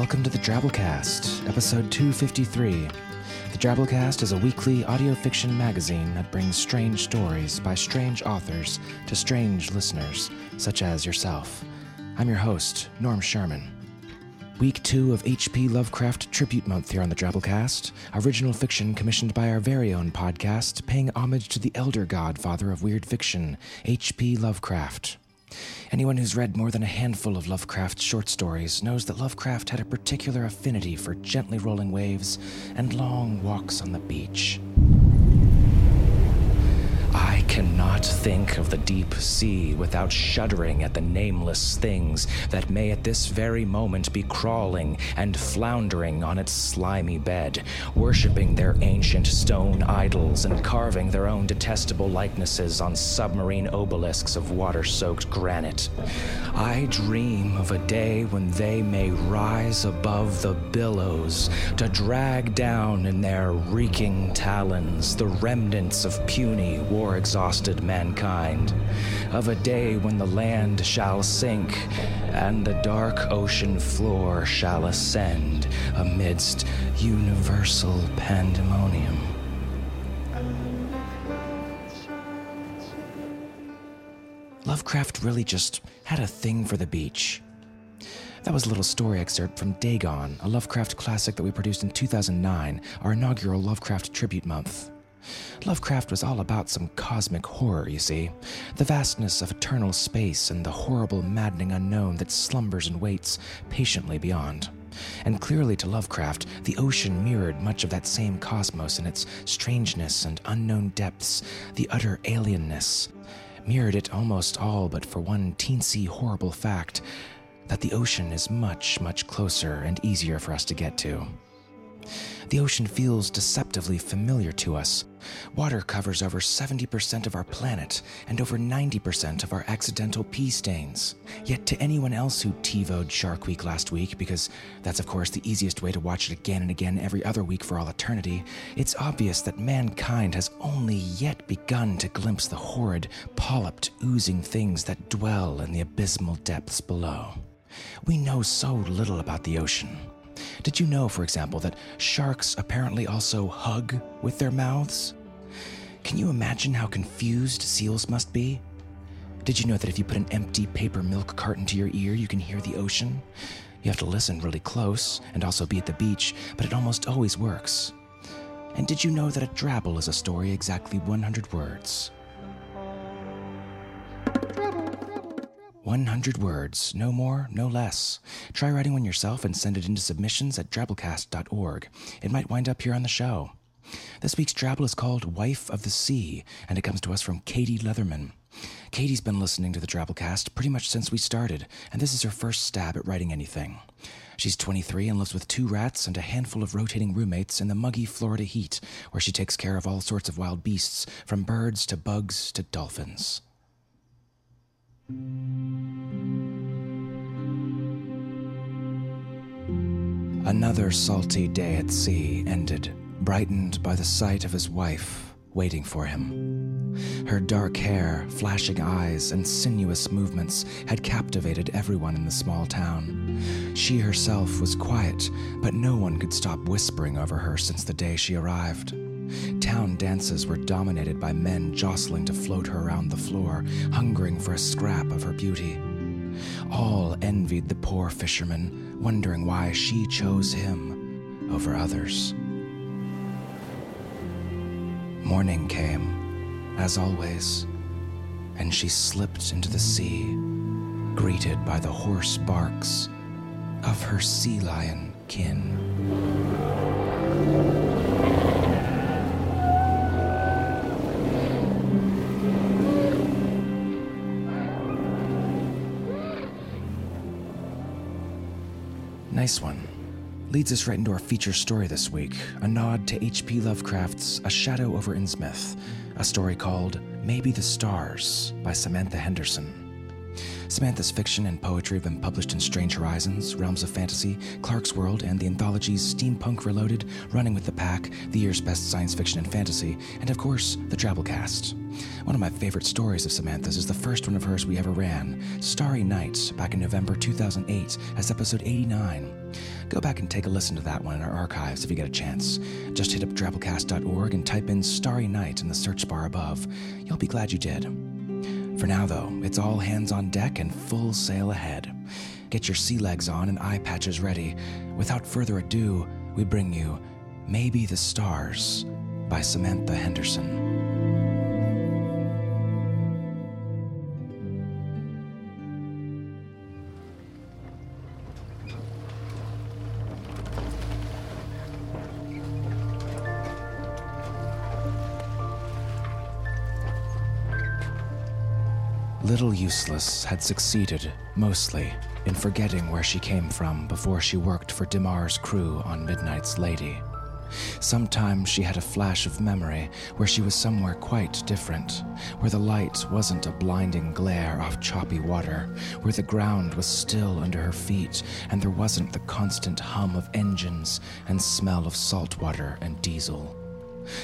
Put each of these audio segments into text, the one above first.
welcome to the Drabblecast, episode 253. The Drabblecast is a weekly audio fiction magazine that brings strange stories by strange authors to strange listeners, such as yourself. I'm your host, Norm Sherman. Week two of H.P. Lovecraft Tribute Month here on the Drabblecast, original fiction commissioned by our very own podcast, paying homage to the elder godfather of weird fiction, H.P. Lovecraft. Anyone who's read more than a handful of Lovecraft's short stories knows that Lovecraft had a particular affinity for gently rolling waves and long walks on the beach. I cannot think of the deep sea without shuddering at the nameless things that may at this very moment be crawling and floundering on its slimy bed, worshipping their ancient stone idols and carving their own detestable likenesses on submarine obelisks of water soaked granite. I dream of a day when they may rise above the billows to drag down in their reeking talons the remnants of puny, war exhausted mankind, of a day when the land shall sink and the dark ocean floor shall ascend amidst universal pandemonium. Lovecraft really just had a thing for the beach. That was a little story excerpt from Dagon, a Lovecraft classic that we produced in 2009, our inaugural Lovecraft Tribute Month. Lovecraft was all about some cosmic horror, you see. The vastness of eternal space and the horrible, maddening unknown that slumbers and waits patiently beyond. And clearly to Lovecraft, the ocean mirrored much of that same cosmos in its strangeness and unknown depths, the utter alienness. Mirrored it almost all but for one teensy horrible fact that the ocean is much, much closer and easier for us to get to. The ocean feels deceptively familiar to us. Water covers over 70% of our planet and over 90% of our accidental pee stains. Yet, to anyone else who TiVoed Shark Week last week, because that's, of course, the easiest way to watch it again and again every other week for all eternity, it's obvious that mankind has only yet begun to glimpse the horrid, polyped, oozing things that dwell in the abysmal depths below. We know so little about the ocean. Did you know, for example, that sharks apparently also hug with their mouths? Can you imagine how confused seals must be? Did you know that if you put an empty paper milk carton to your ear, you can hear the ocean? You have to listen really close and also be at the beach, but it almost always works. And did you know that a drabble is a story exactly 100 words? 100 words, no more, no less. Try writing one yourself and send it into submissions at drabblecast.org. It might wind up here on the show. This week's drabble is called Wife of the Sea, and it comes to us from Katie Leatherman. Katie's been listening to the Drabblecast pretty much since we started, and this is her first stab at writing anything. She's 23 and lives with two rats and a handful of rotating roommates in the muggy Florida heat, where she takes care of all sorts of wild beasts, from birds to bugs to dolphins. Another salty day at sea ended, brightened by the sight of his wife waiting for him. Her dark hair, flashing eyes, and sinuous movements had captivated everyone in the small town. She herself was quiet, but no one could stop whispering over her since the day she arrived. Town dances were dominated by men jostling to float her around the floor, hungering for a scrap of her beauty. All envied the poor fisherman, wondering why she chose him over others. Morning came, as always, and she slipped into the sea, greeted by the hoarse barks of her sea lion kin. Nice one. Leads us right into our feature story this week a nod to H.P. Lovecraft's A Shadow over Innsmouth, a story called Maybe the Stars by Samantha Henderson. Samantha's fiction and poetry have been published in Strange Horizons, Realms of Fantasy, Clarkesworld, and the anthologies Steampunk Reloaded, Running with the Pack, the year's best science fiction and fantasy, and of course, the Drabblecast. One of my favorite stories of Samantha's is the first one of hers we ever ran, Starry Nights, back in November 2008, as episode 89. Go back and take a listen to that one in our archives if you get a chance. Just hit up drabblecast.org and type in Starry Night in the search bar above. You'll be glad you did. For now, though, it's all hands on deck and full sail ahead. Get your sea legs on and eye patches ready. Without further ado, we bring you Maybe the Stars by Samantha Henderson. Little Useless had succeeded, mostly, in forgetting where she came from before she worked for Dimar's crew on Midnight's Lady. Sometimes she had a flash of memory where she was somewhere quite different, where the light wasn't a blinding glare off choppy water, where the ground was still under her feet, and there wasn't the constant hum of engines and smell of salt water and diesel.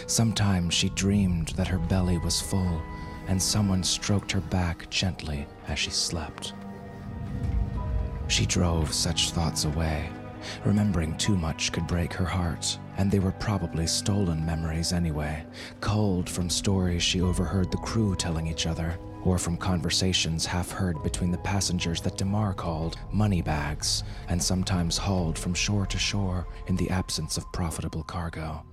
Sometimes she dreamed that her belly was full and someone stroked her back gently as she slept. She drove such thoughts away. Remembering too much could break her heart, and they were probably stolen memories anyway, culled from stories she overheard the crew telling each other, or from conversations half heard between the passengers that Dimar called money bags, and sometimes hauled from shore to shore in the absence of profitable cargo.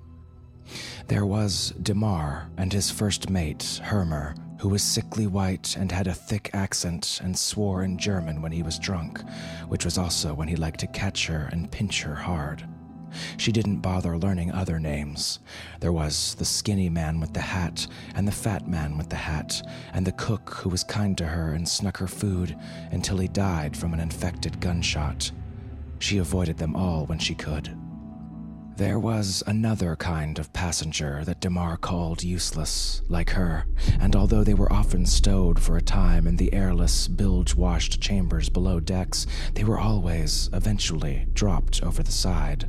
There was Demar and his first mate, Hermer, who was sickly white and had a thick accent and swore in German when he was drunk, which was also when he liked to catch her and pinch her hard. She didn't bother learning other names. There was the skinny man with the hat, and the fat man with the hat, and the cook who was kind to her and snuck her food until he died from an infected gunshot. She avoided them all when she could. There was another kind of passenger that Dimar called useless, like her, and although they were often stowed for a time in the airless, bilge washed chambers below decks, they were always, eventually, dropped over the side.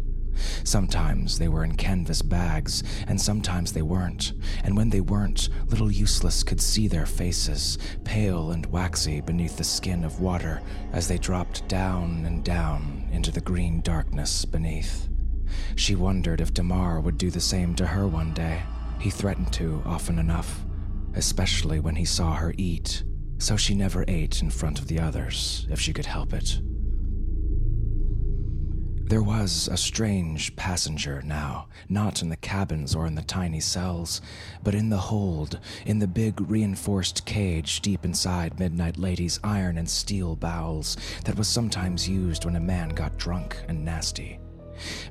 Sometimes they were in canvas bags, and sometimes they weren't, and when they weren't, little useless could see their faces, pale and waxy beneath the skin of water, as they dropped down and down into the green darkness beneath. She wondered if Dimar would do the same to her one day. He threatened to often enough, especially when he saw her eat, so she never ate in front of the others if she could help it. There was a strange passenger now, not in the cabins or in the tiny cells, but in the hold, in the big reinforced cage deep inside Midnight Lady's iron and steel bowels that was sometimes used when a man got drunk and nasty.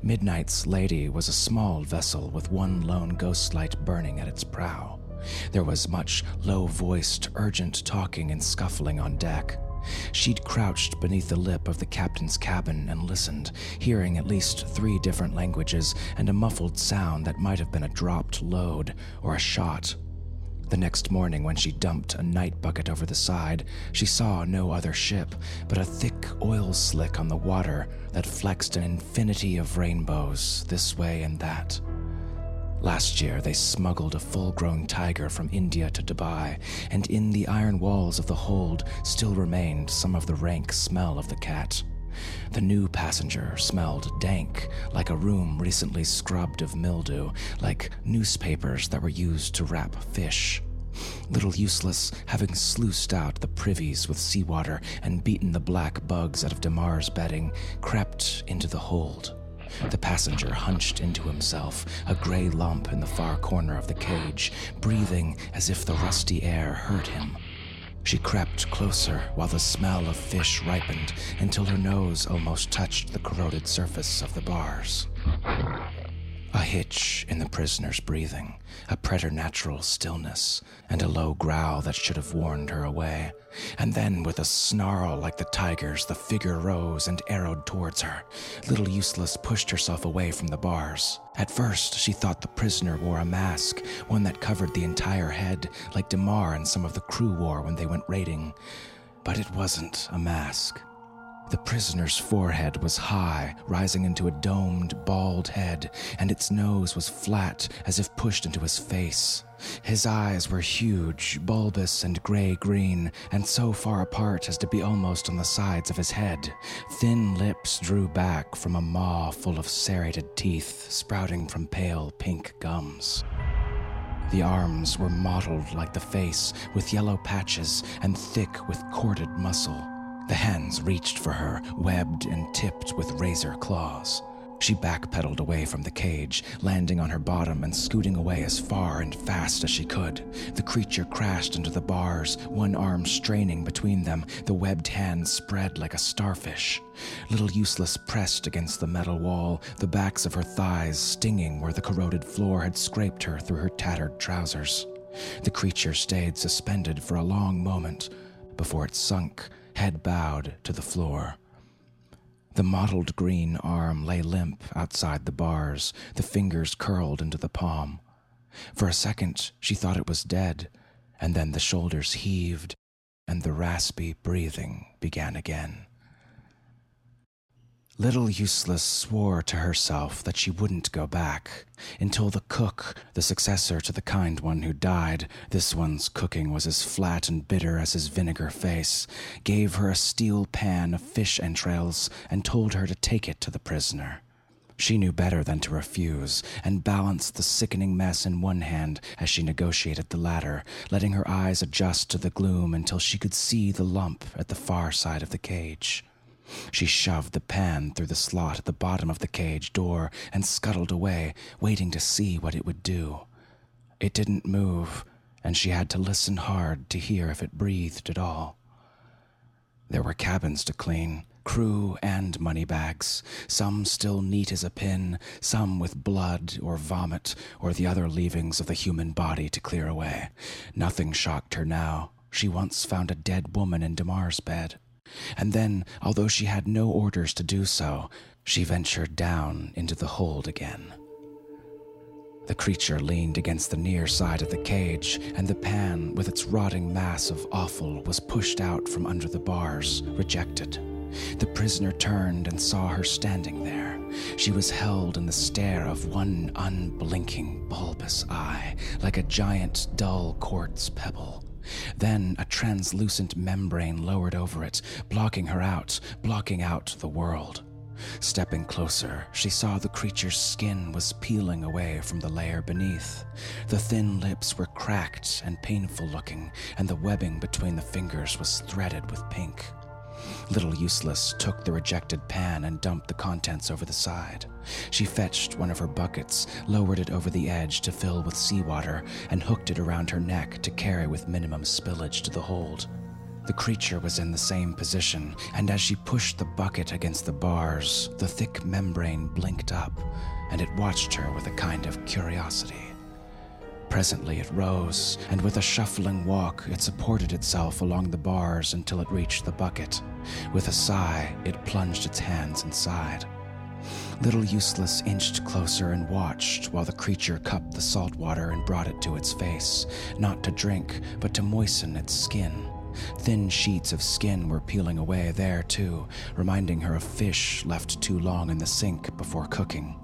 Midnight's Lady was a small vessel with one lone ghost light burning at its prow. There was much low voiced, urgent talking and scuffling on deck. She'd crouched beneath the lip of the captain's cabin and listened, hearing at least three different languages and a muffled sound that might have been a dropped load or a shot the next morning, when she dumped a night bucket over the side, she saw no other ship, but a thick oil slick on the water that flexed an infinity of rainbows this way and that. Last year, they smuggled a full grown tiger from India to Dubai, and in the iron walls of the hold still remained some of the rank smell of the cat. The new passenger smelled dank, like a room recently scrubbed of mildew, like newspapers that were used to wrap fish. Little Useless, having sluiced out the privies with seawater and beaten the black bugs out of Dimar's bedding, crept into the hold. The passenger hunched into himself, a gray lump in the far corner of the cage, breathing as if the rusty air hurt him. She crept closer while the smell of fish ripened until her nose almost touched the corroded surface of the bars. A hitch in the prisoner's breathing, a preternatural stillness, and a low growl that should have warned her away. And then, with a snarl like the tiger's, the figure rose and arrowed towards her. Little Useless pushed herself away from the bars. At first, she thought the prisoner wore a mask, one that covered the entire head, like Dimar and some of the crew wore when they went raiding. But it wasn't a mask. The prisoner's forehead was high, rising into a domed, bald head, and its nose was flat as if pushed into his face. His eyes were huge, bulbous, and gray green, and so far apart as to be almost on the sides of his head. Thin lips drew back from a maw full of serrated teeth sprouting from pale pink gums. The arms were mottled like the face, with yellow patches and thick with corded muscle. The hands reached for her, webbed and tipped with razor claws. She backpedaled away from the cage, landing on her bottom and scooting away as far and fast as she could. The creature crashed into the bars, one arm straining between them, the webbed hand spread like a starfish. Little Useless pressed against the metal wall, the backs of her thighs stinging where the corroded floor had scraped her through her tattered trousers. The creature stayed suspended for a long moment before it sunk, head bowed, to the floor. The mottled green arm lay limp outside the bars, the fingers curled into the palm. For a second, she thought it was dead, and then the shoulders heaved, and the raspy breathing began again. Little Useless swore to herself that she wouldn't go back until the cook, the successor to the kind one who died, this one's cooking was as flat and bitter as his vinegar face, gave her a steel pan of fish entrails and told her to take it to the prisoner. She knew better than to refuse, and balanced the sickening mess in one hand as she negotiated the latter, letting her eyes adjust to the gloom until she could see the lump at the far side of the cage. She shoved the pan through the slot at the bottom of the cage door and scuttled away, waiting to see what it would do. It didn't move, and she had to listen hard to hear if it breathed at all. There were cabins to clean, crew and money bags, some still neat as a pin, some with blood or vomit or the other leavings of the human body to clear away. Nothing shocked her now. She once found a dead woman in Damar's bed. And then, although she had no orders to do so, she ventured down into the hold again. The creature leaned against the near side of the cage, and the pan with its rotting mass of offal was pushed out from under the bars, rejected. The prisoner turned and saw her standing there. She was held in the stare of one unblinking, bulbous eye, like a giant, dull quartz pebble. Then a translucent membrane lowered over it, blocking her out, blocking out the world. Stepping closer, she saw the creature's skin was peeling away from the layer beneath. The thin lips were cracked and painful looking, and the webbing between the fingers was threaded with pink. Little Useless took the rejected pan and dumped the contents over the side. She fetched one of her buckets, lowered it over the edge to fill with seawater, and hooked it around her neck to carry with minimum spillage to the hold. The creature was in the same position, and as she pushed the bucket against the bars, the thick membrane blinked up, and it watched her with a kind of curiosity. Presently it rose, and with a shuffling walk, it supported itself along the bars until it reached the bucket. With a sigh, it plunged its hands inside. Little Useless inched closer and watched while the creature cupped the salt water and brought it to its face, not to drink, but to moisten its skin. Thin sheets of skin were peeling away there, too, reminding her of fish left too long in the sink before cooking.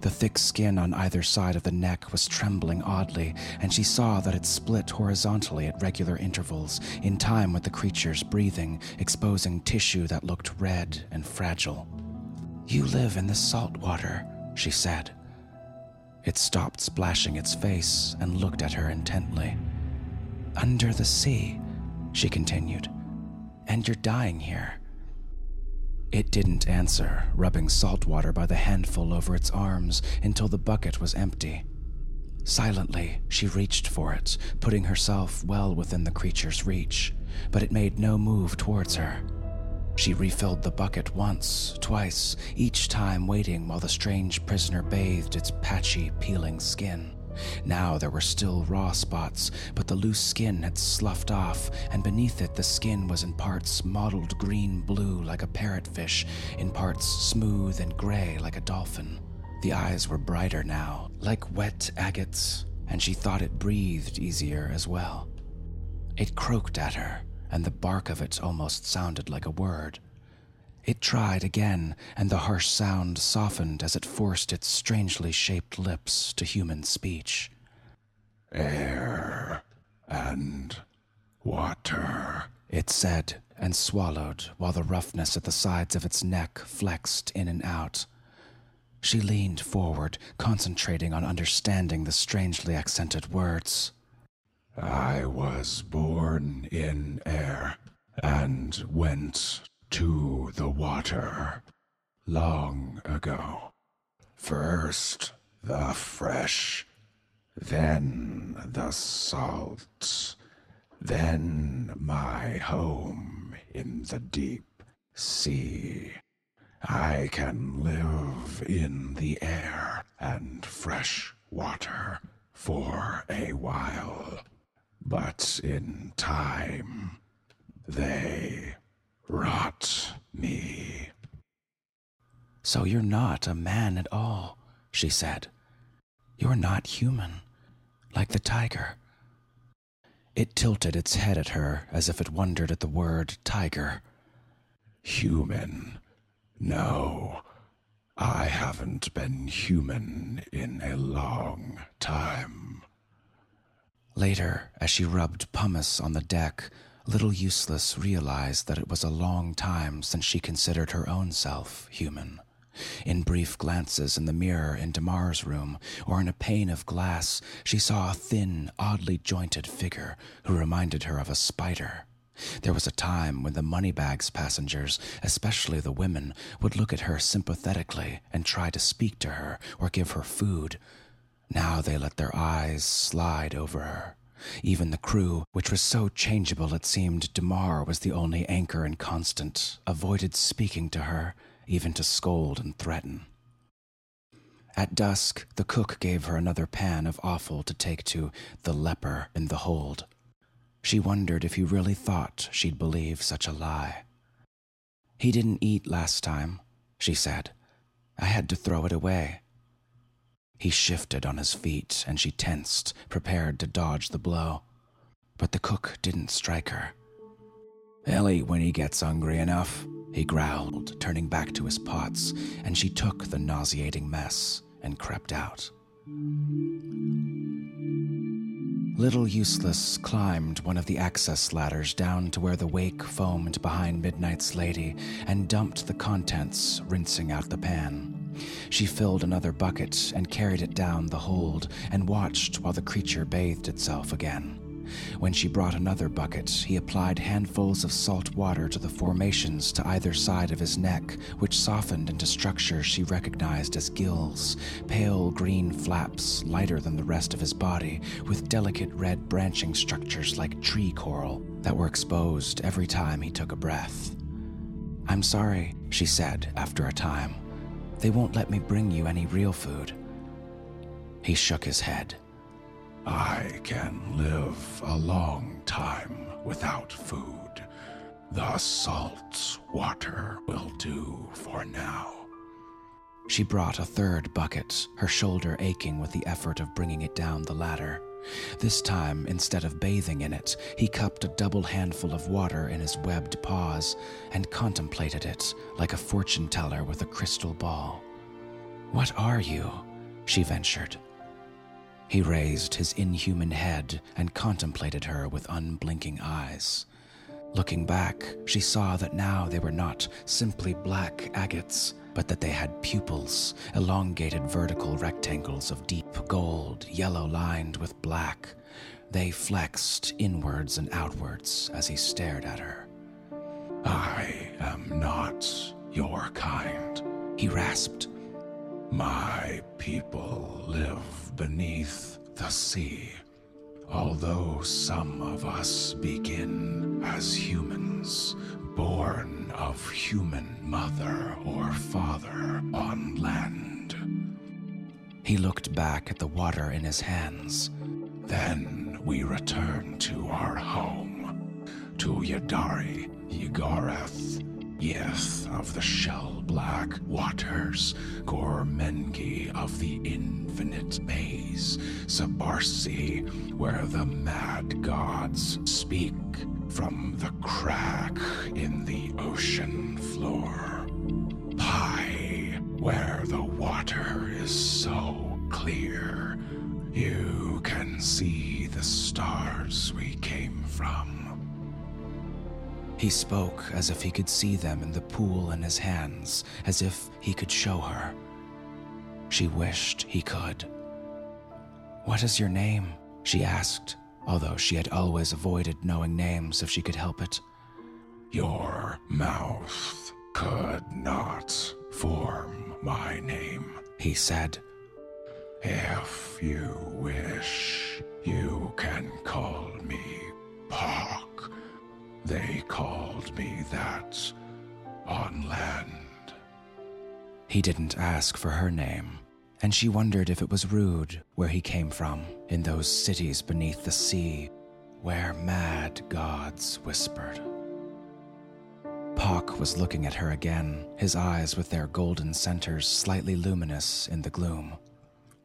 The thick skin on either side of the neck was trembling oddly, and she saw that it split horizontally at regular intervals, in time with the creature's breathing, exposing tissue that looked red and fragile. You live in the salt water, she said. It stopped splashing its face and looked at her intently. Under the sea, she continued, and you're dying here. It didn't answer, rubbing salt water by the handful over its arms until the bucket was empty. Silently, she reached for it, putting herself well within the creature's reach, but it made no move towards her. She refilled the bucket once, twice, each time waiting while the strange prisoner bathed its patchy, peeling skin. Now there were still raw spots, but the loose skin had sloughed off, and beneath it the skin was in parts mottled green blue like a parrotfish, in parts smooth and gray like a dolphin. The eyes were brighter now, like wet agates, and she thought it breathed easier as well. It croaked at her, and the bark of it almost sounded like a word. It tried again, and the harsh sound softened as it forced its strangely shaped lips to human speech. Air and water, it said, and swallowed while the roughness at the sides of its neck flexed in and out. She leaned forward, concentrating on understanding the strangely accented words. I was born in air and went to the water long ago. First the fresh, then the salt, then my home in the deep sea. I can live in the air and fresh water for a while, but in time they rot me. So you're not a man at all, she said. You're not human, like the tiger. It tilted its head at her as if it wondered at the word tiger. Human? No, I haven't been human in a long time. Later, as she rubbed pumice on the deck, Little Useless realized that it was a long time since she considered her own self human. In brief glances in the mirror in Damar's room or in a pane of glass, she saw a thin, oddly jointed figure who reminded her of a spider. There was a time when the Moneybags passengers, especially the women, would look at her sympathetically and try to speak to her or give her food. Now they let their eyes slide over her. Even the crew, which was so changeable it seemed Damar was the only anchor and constant, avoided speaking to her, even to scold and threaten. At dusk, the cook gave her another pan of offal to take to the leper in the hold. She wondered if he really thought she'd believe such a lie. He didn't eat last time, she said. I had to throw it away. He shifted on his feet, and she tensed, prepared to dodge the blow. But the cook didn't strike her. Eat when he gets hungry enough, he growled, turning back to his pots, and she took the nauseating mess and crept out. Little Useless climbed one of the access ladders down to where the wake foamed behind Midnight's Lady and dumped the contents, rinsing out the pan. She filled another bucket and carried it down the hold and watched while the creature bathed itself again. When she brought another bucket, he applied handfuls of salt water to the formations to either side of his neck, which softened into structures she recognized as gills, pale green flaps lighter than the rest of his body, with delicate red branching structures like tree coral that were exposed every time he took a breath. I'm sorry, she said after a time. They won't let me bring you any real food. He shook his head. I can live a long time without food. The salt water will do for now. She brought a third bucket, her shoulder aching with the effort of bringing it down the ladder. This time, instead of bathing in it, he cupped a double handful of water in his webbed paws and contemplated it like a fortune teller with a crystal ball. What are you? she ventured. He raised his inhuman head and contemplated her with unblinking eyes. Looking back, she saw that now they were not simply black agates, but that they had pupils, elongated vertical rectangles of deep gold, yellow lined with black. They flexed inwards and outwards as he stared at her. I am not your kind, he rasped. My people live beneath the sea. Although some of us begin as humans, born of human mother or father on land. He looked back at the water in his hands. Then we return to our home, to Yadari, Ygareth, Yeth of the shell black waters, Gormengi of the infinite maze, Sabarsi, where the mad gods speak from the crack in the ocean floor. Pi, where the water is so clear, you can see the stars we came from. He spoke as if he could see them in the pool in his hands, as if he could show her. She wished he could. What is your name? she asked, although she had always avoided knowing names if she could help it. Your mouth could not form my name, he said. If you wish, you can call me Pock. They called me that on land. He didn't ask for her name, and she wondered if it was rude where he came from, in those cities beneath the sea, where mad gods whispered. Pock was looking at her again, his eyes with their golden centers slightly luminous in the gloom.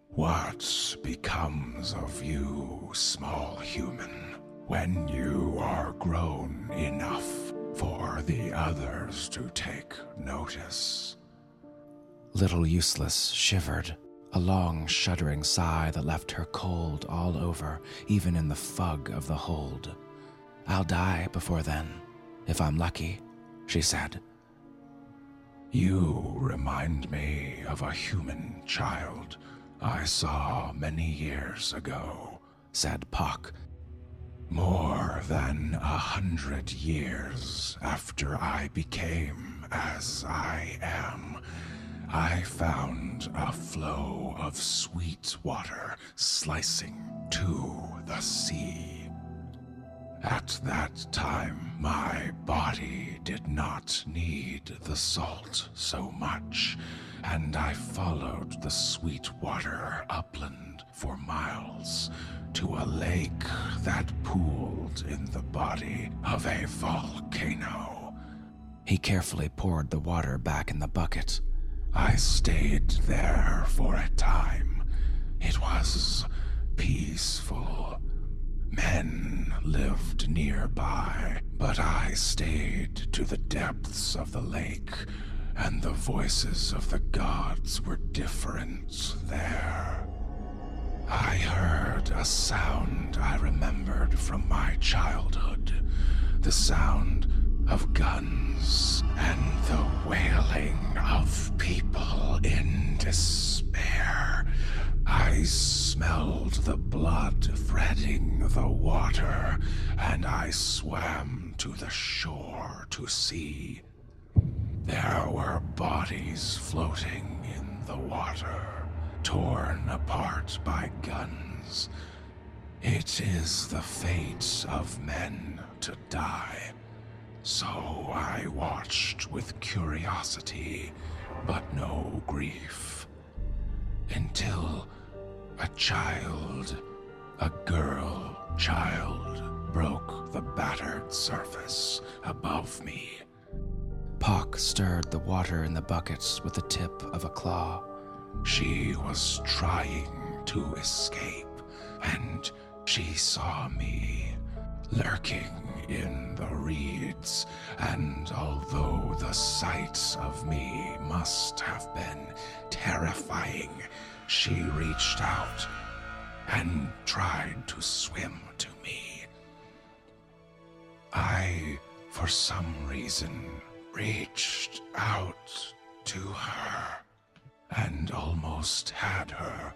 What becomes of you, small human, when you are grown enough for the others to take notice? Little Useless shivered, a long, shuddering sigh that left her cold all over, even in the fug of the hold. I'll die before then, if I'm lucky, she said. You remind me of a human child I saw many years ago, said Pock. More than a hundred years after I became as I am, I found a flow of sweet water slicing to the sea. At that time, my body did not need the salt so much, and I followed the sweet water upland for miles to a lake that pooled in the body of a volcano. He carefully poured the water back in the bucket. I stayed there for a time. It was peaceful. Men lived nearby, but I stayed to the depths of the lake, and the voices of the gods were different there. I heard a sound I remembered from my childhood the sound of guns and the wailing of people in despair. I smelled the blood threading the water, and I swam to the shore to see. There were bodies floating in the water, torn apart by guns. It is the fate of men to die. So I watched with curiosity, but no grief. Until a child, a girl child, broke the battered surface above me. Pock stirred the water in the buckets with the tip of a claw. She was trying to escape, and she saw me lurking in the reeds, and although the sight of me must have been terrifying, she reached out and tried to swim to me. I, for some reason, reached out to her and almost had her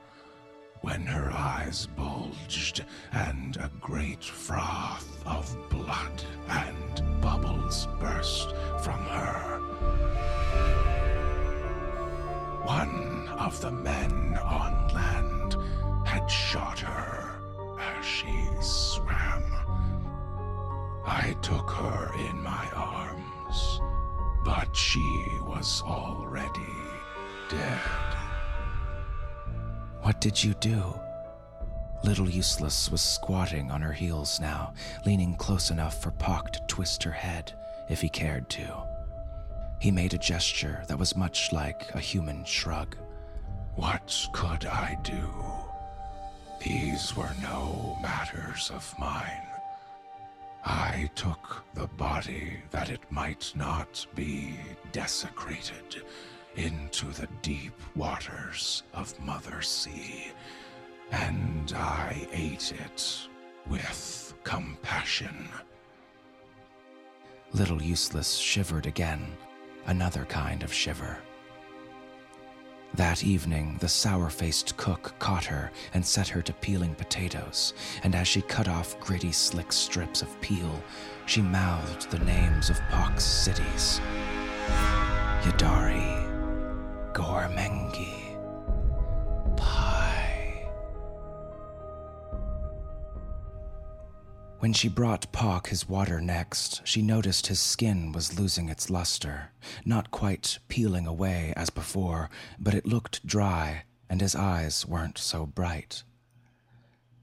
when her eyes bulged and a great froth of blood and bubbles burst from her. One of the men on land had shot her as she swam. I took her in my arms, but she was already What did you do? Little Useless was squatting on her heels now, leaning close enough for Pock to twist her head if he cared to. He made a gesture that was much like a human shrug. What could I do? These were no matters of mine. I took the body that it might not be desecrated into the deep waters of Mother Sea, and I ate it with compassion. Little Useless shivered again, another kind of shiver. That evening, the sour faced cook caught her and set her to peeling potatoes, and as she cut off gritty, slick strips of peel, she mouthed the names of Pock's cities Yadari, Gormengi, Pai. When she brought Pock his water next, she noticed his skin was losing its luster, not quite peeling away as before, but it looked dry, and his eyes weren't so bright.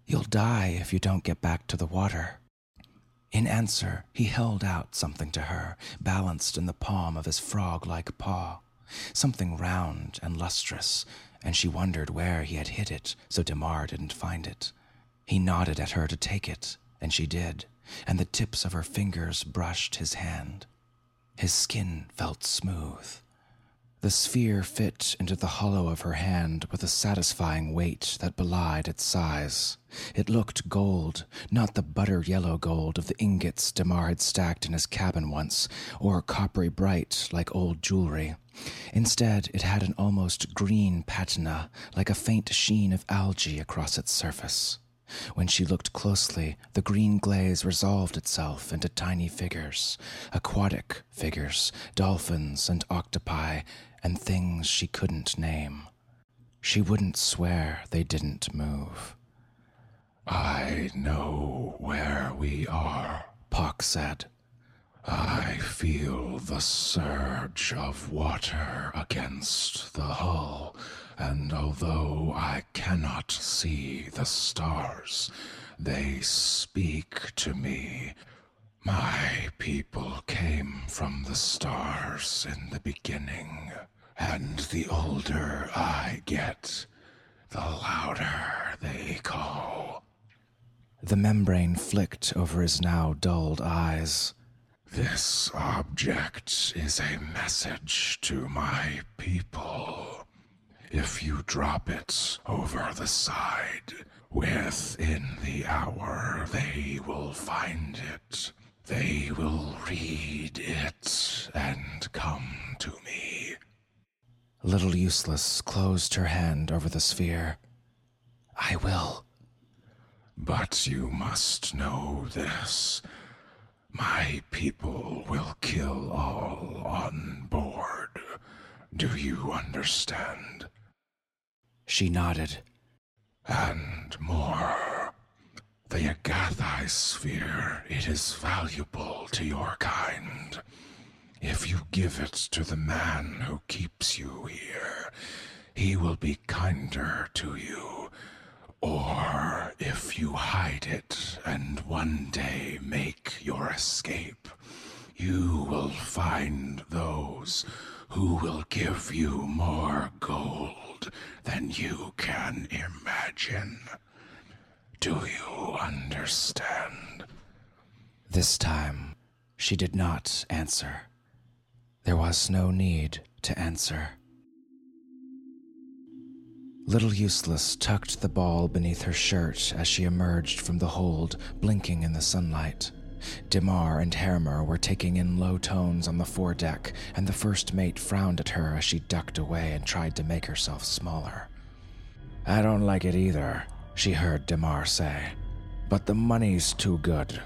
You'll die if you don't get back to the water. In answer, he held out something to her, balanced in the palm of his frog like paw, something round and lustrous, and she wondered where he had hid it so Demar didn't find it. He nodded at her to take it, and she did, and the tips of her fingers brushed his hand. His skin felt smooth. The sphere fit into the hollow of her hand with a satisfying weight that belied its size. It looked gold, not the butter yellow gold of the ingots Demar had stacked in his cabin once, or coppery bright like old jewelry. Instead, it had an almost green patina, like a faint sheen of algae across its surface. When she looked closely, the green glaze resolved itself into tiny figures aquatic figures, dolphins and octopi, and things she couldn't name. She wouldn't swear they didn't move. I know where we are, Pock said. I feel the surge of water against the hull, and although I cannot see the stars, they speak to me. My people came from the stars in the beginning, and the older I get, the louder they call. The membrane flicked over his now dulled eyes. This object is a message to my people. If you drop it over the side, within the hour they will find it. They will read it and come to me. Little Useless closed her hand over the sphere. I will. But you must know this. My people will kill all on board. Do you understand? She nodded. And more. The Agathai sphere, it is valuable to your kind. If you give it to the man who keeps you here, he will be kinder to you. Or if you hide it and one day make your escape, you will find those who will give you more gold than you can imagine. Do you understand? This time, she did not answer. There was no need to answer. Little Useless tucked the ball beneath her shirt as she emerged from the hold, blinking in the sunlight. Demar and Hermer were taking in low tones on the foredeck, and the first mate frowned at her as she ducked away and tried to make herself smaller. I don't like it either, she heard Demar say, but the money's too good.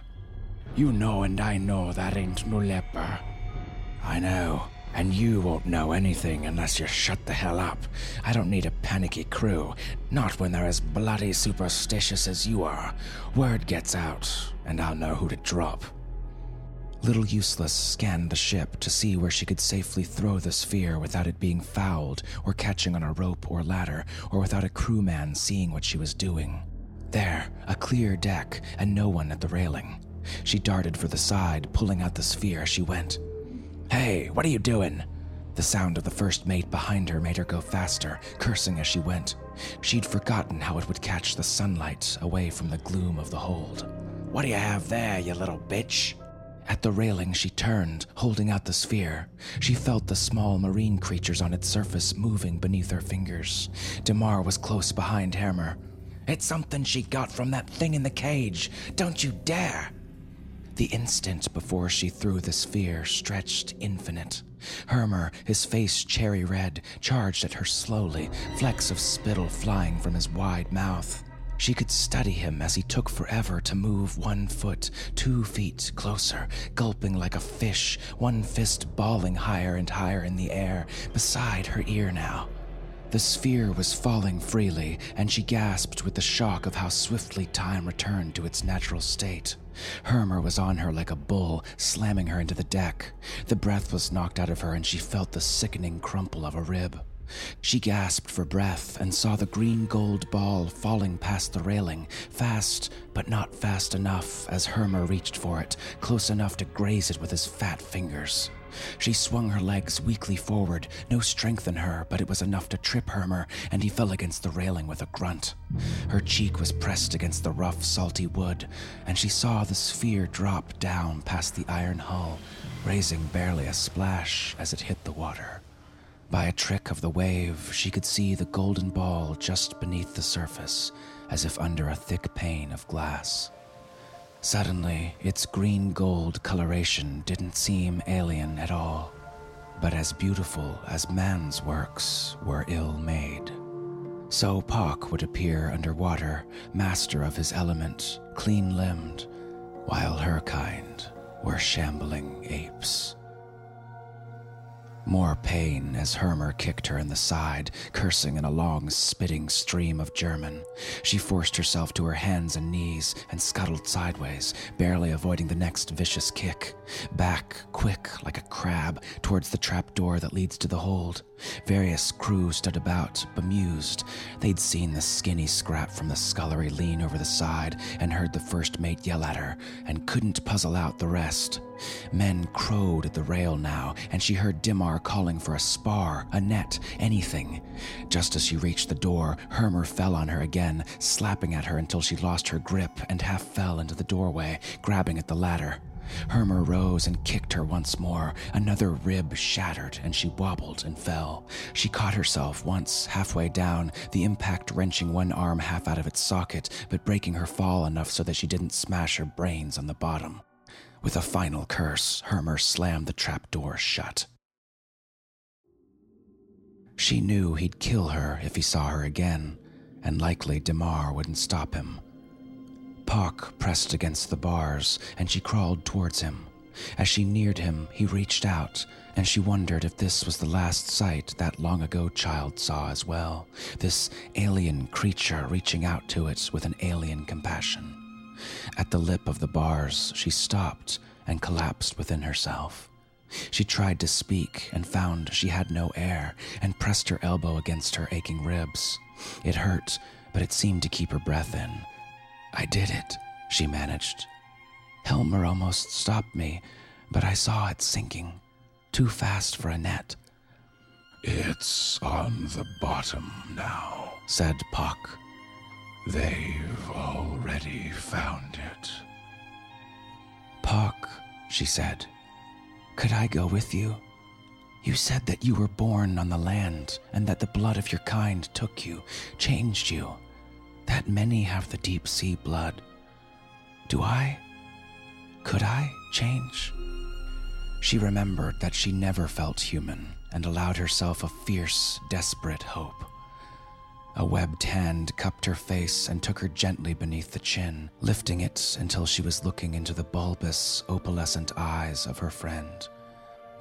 You know and I know that ain't no leper. I know, and you won't know anything unless you shut the hell up. I don't need a panicky crew, not when they're as bloody superstitious as you are. Word gets out, and I'll know who to drop. Little Useless scanned the ship to see where she could safely throw the sphere without it being fouled or catching on a rope or ladder, or without a crewman seeing what she was doing. There, a clear deck, and no one at the railing. She darted for the side, pulling out the sphere as she went. Hey, what are you doing? The sound of the first mate behind her made her go faster, cursing as she went. She'd forgotten how it would catch the sunlight away from the gloom of the hold. What do you have there, you little bitch? At the railing, she turned, holding out the sphere. She felt the small marine creatures on its surface moving beneath her fingers. Demar was close behind Hammer. It's something she got from that thing in the cage. Don't you dare! The instant before she threw the sphere stretched infinite. Hermer, his face cherry red, charged at her slowly, flecks of spittle flying from his wide mouth. She could study him as he took forever to move one foot, two feet closer, gulping like a fish, one fist balling higher and higher in the air, beside her ear now. The sphere was falling freely, and she gasped with the shock of how swiftly time returned to its natural state. Hermer was on her like a bull, slamming her into the deck. The breath was knocked out of her, and she felt the sickening crumple of a rib. She gasped for breath and saw the green gold ball falling past the railing, fast, but not fast enough as Hermer reached for it, close enough to graze it with his fat fingers. She swung her legs weakly forward, no strength in her, but it was enough to trip Hermer, and he fell against the railing with a grunt. Her cheek was pressed against the rough, salty wood, and she saw the sphere drop down past the iron hull, raising barely a splash as it hit the water. By a trick of the wave, she could see the golden ball just beneath the surface, as if under a thick pane of glass. Suddenly, its green gold coloration didn't seem alien at all, but as beautiful as man's works were ill made. So Pak would appear underwater, master of his element, clean limbed, while her kind were shambling apes. More pain as Hermer kicked her in the side, cursing in a long, spitting stream of German. She forced herself to her hands and knees and scuttled sideways, barely avoiding the next vicious kick. Back, quick, like a crab, towards the trap door that leads to the hold. Various crew stood about, bemused. They'd seen the skinny scrap from the scullery lean over the side and heard the first mate yell at her, and couldn't puzzle out the rest. Men crowed at the rail now, and she heard Dimar calling for a spar, a net, anything. Just as she reached the door, Hermer fell on her again, slapping at her until she lost her grip and half fell into the doorway, grabbing at the ladder. Hermer rose and kicked her once more. Another rib shattered, and she wobbled and fell. She caught herself once, halfway down, the impact wrenching one arm half out of its socket, but breaking her fall enough so that she didn't smash her brains on the bottom. With a final curse, Hermer slammed the trap door shut. She knew he'd kill her if he saw her again, and likely Demar wouldn't stop him. Pak pressed against the bars, and she crawled towards him. As she neared him, he reached out, and she wondered if this was the last sight that long ago child saw as well. This alien creature reaching out to it with an alien compassion. At the lip of the bars, she stopped and collapsed within herself. She tried to speak and found she had no air and pressed her elbow against her aching ribs. It hurt, but it seemed to keep her breath in. I did it, she managed. Hermer almost stopped me, but I saw it sinking. Too fast for a net. It's on the bottom now, said Puck. They've already found it. Puck, she said, could I go with you? You said that you were born on the land and that the blood of your kind took you, changed you. That many have the deep sea blood. Do I? Could I change? She remembered that she never felt human and allowed herself a fierce, desperate hope. A webbed hand cupped her face and took her gently beneath the chin, lifting it until she was looking into the bulbous, opalescent eyes of her friend.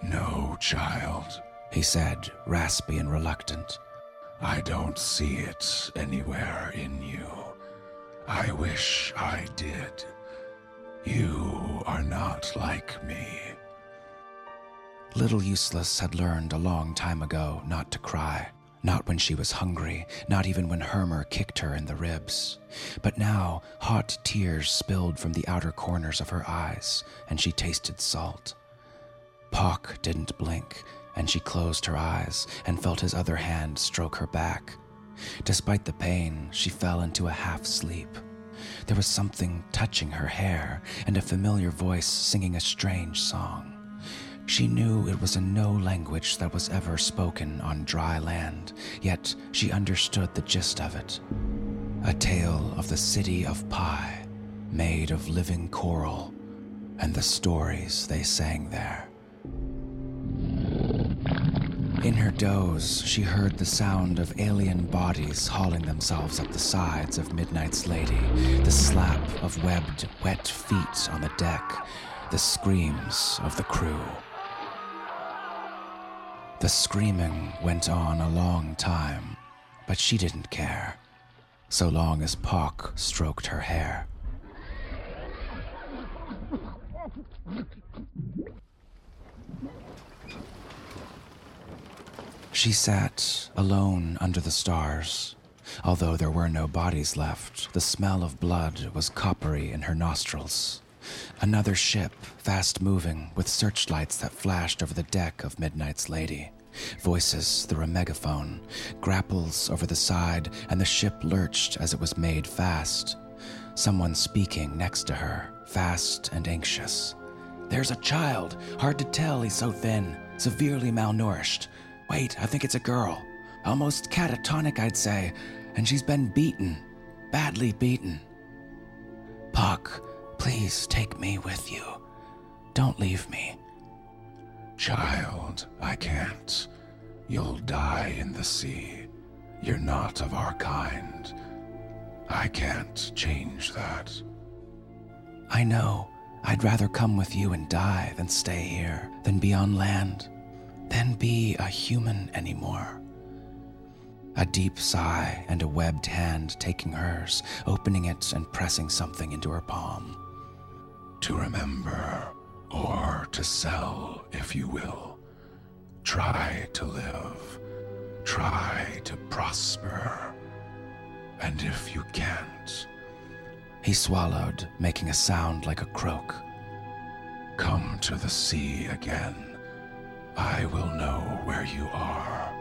No, child, he said, raspy and reluctant. I don't see it anywhere in you. I wish I did. You are not like me. Little Useless had learned a long time ago not to cry. Not when she was hungry, not even when Hermer kicked her in the ribs. But now, hot tears spilled from the outer corners of her eyes, and she tasted salt. Pak didn't blink, and she closed her eyes and felt his other hand stroke her back. Despite the pain, she fell into a half sleep. There was something touching her hair and a familiar voice singing a strange song. She knew it was in no language that was ever spoken on dry land, yet she understood the gist of it. A tale of the city of Pi, made of living coral, and the stories they sang there. In her doze, she heard the sound of alien bodies hauling themselves up the sides of Midnight's Lady, the slap of webbed, wet feet on the deck, the screams of the crew. The screaming went on a long time, but she didn't care, so long as Pock stroked her hair. She sat alone under the stars. Although there were no bodies left, the smell of blood was coppery in her nostrils. Another ship, fast moving, with searchlights that flashed over the deck of Midnight's Lady. Voices through a megaphone, grapples over the side, and the ship lurched as it was made fast. Someone speaking next to her, fast and anxious. There's a child. Hard to tell, he's so thin. Severely malnourished. Wait, I think it's a girl. Almost catatonic, I'd say. And she's been beaten. Badly beaten. Puck, please take me with you. Don't leave me. Child, I can't. You'll die in the sea. You're not of our kind. I can't change that. I know. I'd rather come with you and die than stay here, than be on land, than be a human anymore. A deep sigh and a webbed hand taking hers, opening it and pressing something into her palm. To remember, or to sell, if you will. Try to live. Try to prosper. And if you can't, He swallowed, making a sound like a croak. come to the sea again. I will know where you are.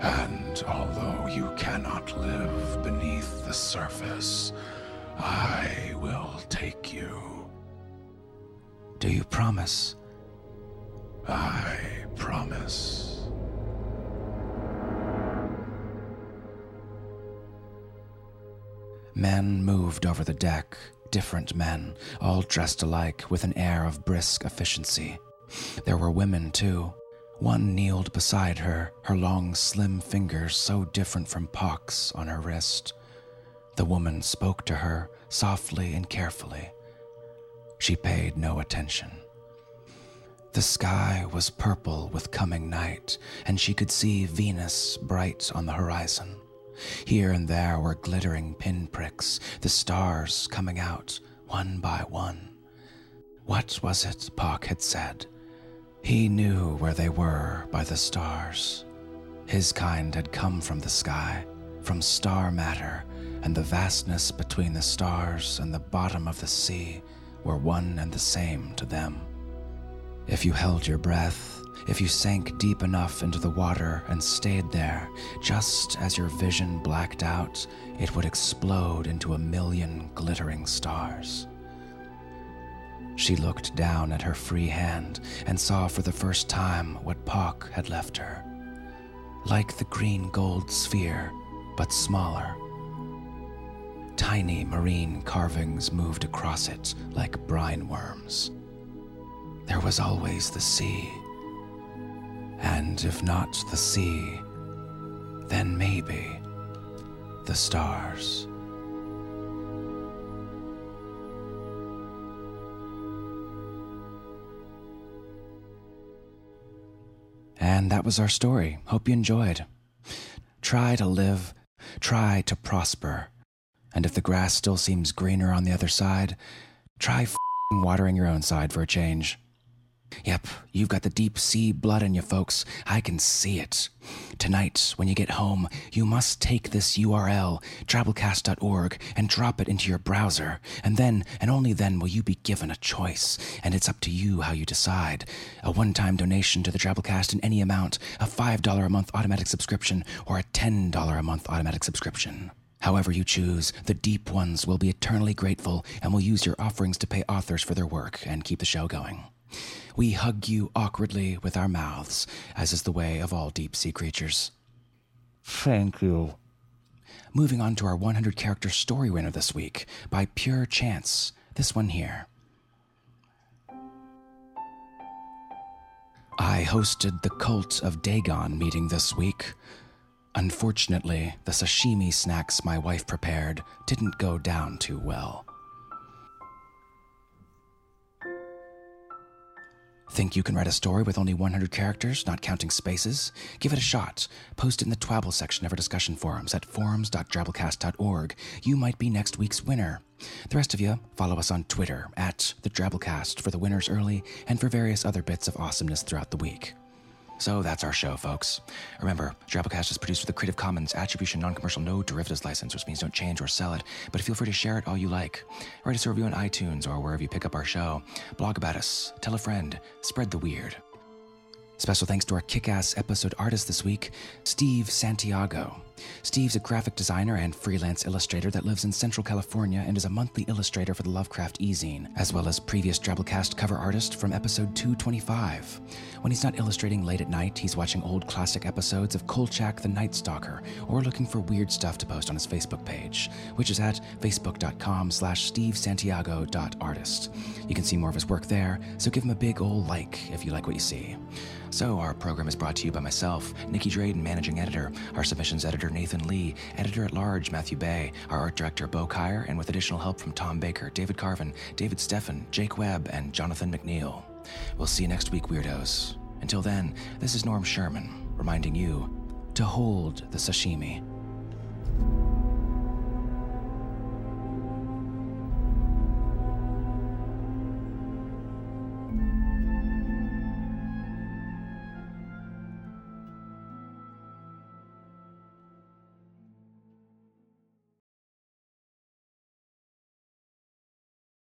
And although you cannot live beneath the surface, I will take you. Do you promise? I promise. Men moved over the deck, different men, all dressed alike with an air of brisk efficiency. There were women, too. One kneeled beside her, her long, slim fingers so different from Pock's on her wrist. The woman spoke to her softly and carefully. She paid no attention. The sky was purple with coming night, and she could see Venus bright on the horizon. Here and there were glittering pinpricks, the stars coming out one by one. What was it Pock had said? He knew where they were by the stars. His kind had come from the sky, from star matter, and the vastness between the stars and the bottom of the sea were one and the same to them. If you held your breath, if you sank deep enough into the water and stayed there, just as your vision blacked out, it would explode into a million glittering stars. She looked down at her free hand and saw for the first time what Pock had left her. Like the green gold sphere, but smaller. Tiny marine carvings moved across it like brine worms. There was always the sea. And if not the sea, then maybe the stars. And that was our story. Hope you enjoyed. Try to live, try to prosper. And if the grass still seems greener on the other side, try f***ing watering your own side for a change. Yep, you've got the deep sea blood in you, folks. I can see it. Tonight, when you get home, you must take this URL, drabblecast.org, and drop it into your browser. And then, and only then, will you be given a choice. And it's up to you how you decide. A one time donation to the Drabblecast in any amount, a $5 a month automatic subscription, or a $10 a month automatic subscription. However, you choose, the deep ones will be eternally grateful and will use your offerings to pay authors for their work and keep the show going. We hug you awkwardly with our mouths, as is the way of all deep sea creatures. Thank you. Moving on to our 100 character story winner this week, by pure chance, this one here. I hosted the Cult of Dagon meeting this week. Unfortunately, the sashimi snacks my wife prepared didn't go down too well. Think you can write a story with only 100 characters, not counting spaces? Give it a shot. Post it in the Twabble section of our discussion forums at forums.drabblecast.org. You might be next week's winner. The rest of you, follow us on Twitter at the Drabblecast for the winners early and for various other bits of awesomeness throughout the week. So that's our show, folks. Remember, Drabblecast is produced with a Creative Commons Attribution Non-Commercial No Derivatives license, which means don't change or sell it, but feel free to share it all you like. Write us a review on iTunes or wherever you pick up our show. Blog about us, tell a friend, spread the weird. Special thanks to our kick ass episode artist this week, Steve Santiago. Steve's a graphic designer and freelance illustrator that lives in Central California and is a monthly illustrator for the Lovecraft e-zine, as well as previous Drabblecast cover artist from episode 225. When he's not illustrating late at night, he's watching old classic episodes of Kolchak the Night Stalker or looking for weird stuff to post on his Facebook page, which is at facebook.com slash stevesantiago.artist. You can see more of his work there, so give him a big ol' like if you like what you see. So, our program is brought to you by myself, Nicky Drayden, managing editor, our submissions editor, Nathan Lee, editor at large, Matthew Bey, our art director, Bo Kaier, and with additional help from Tom Baker, David Carvin, David Steffen, Jake Webb, and Jonathan McNeil. We'll see you next week, weirdos. Until then, this is Norm Sherman, reminding you to hold the sashimi.